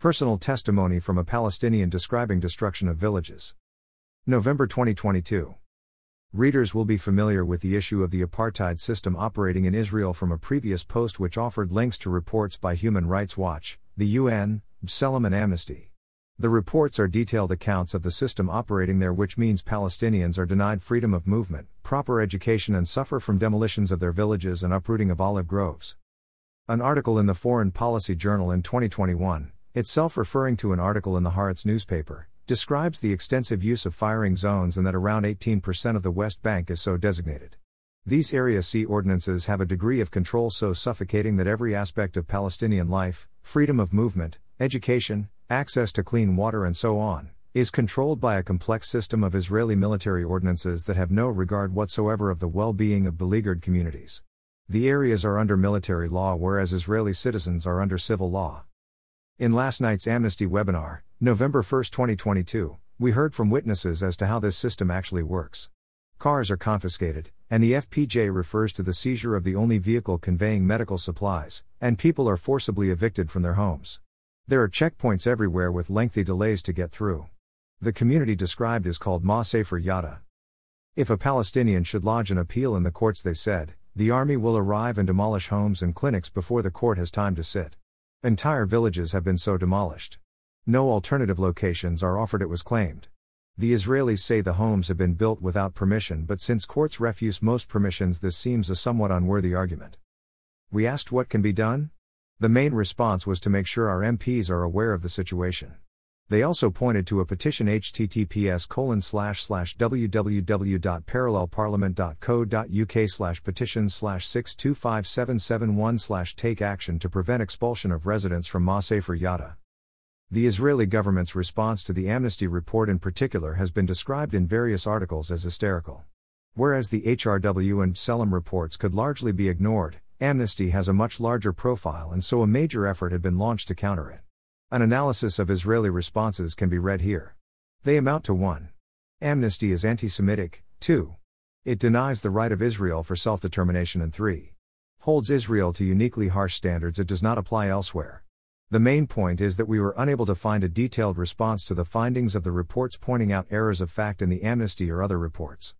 Personal testimony from a Palestinian describing destruction of villages. November 2022. Readers will be familiar with the issue of the apartheid system operating in Israel from a previous post which offered links to reports by Human Rights Watch, the UN, B'Tselem, and Amnesty. The reports are detailed accounts of the system operating there, which means Palestinians are denied freedom of movement, proper education, and suffer from demolitions of their villages and uprooting of olive groves. An article in the Foreign Policy Journal in 2021, itself referring to an article in the Haaretz newspaper, describes the extensive use of firing zones and that around 18% of the West Bank is so designated. These Area C ordinances have a degree of control so suffocating that every aspect of Palestinian life, freedom of movement, education, access to clean water, and so on, is controlled by a complex system of Israeli military ordinances that have no regard whatsoever of the well being of beleaguered communities. The areas are under military law, whereas Israeli citizens are under civil law. In last night's Amnesty webinar, November 1, 2022, we heard from witnesses as to how this system actually works. Cars are confiscated, and the FPJ refers to the seizure of the only vehicle conveying medical supplies, and people are forcibly evicted from their homes. There are checkpoints everywhere with lengthy delays to get through. The community described is called Ma Yada. If a Palestinian should lodge an appeal in the courts, they said, the army will arrive and demolish homes and clinics before the court has time to sit. Entire villages have been so demolished. No alternative locations are offered, it was claimed. The Israelis say the homes have been built without permission, but since courts refuse most permissions, this seems a somewhat unworthy argument. We asked what can be done? The main response was to make sure our MPs are aware of the situation. They also pointed to a petition https www.parallelparliament.co.uk petition slash 625771 slash take action to prevent expulsion of residents from Masafer Yatta. The Israeli government's response to the Amnesty report in particular has been described in various articles as hysterical. Whereas the HRW and B'Tselem reports could largely be ignored, Amnesty has a much larger profile and so a major effort had been launched to counter it. An analysis of Israeli responses can be read here. They amount to 1. Amnesty is anti Semitic, 2. It denies the right of Israel for self determination, and 3. Holds Israel to uniquely harsh standards it does not apply elsewhere. The main point is that we were unable to find a detailed response to the findings of the reports pointing out errors of fact in the amnesty or other reports.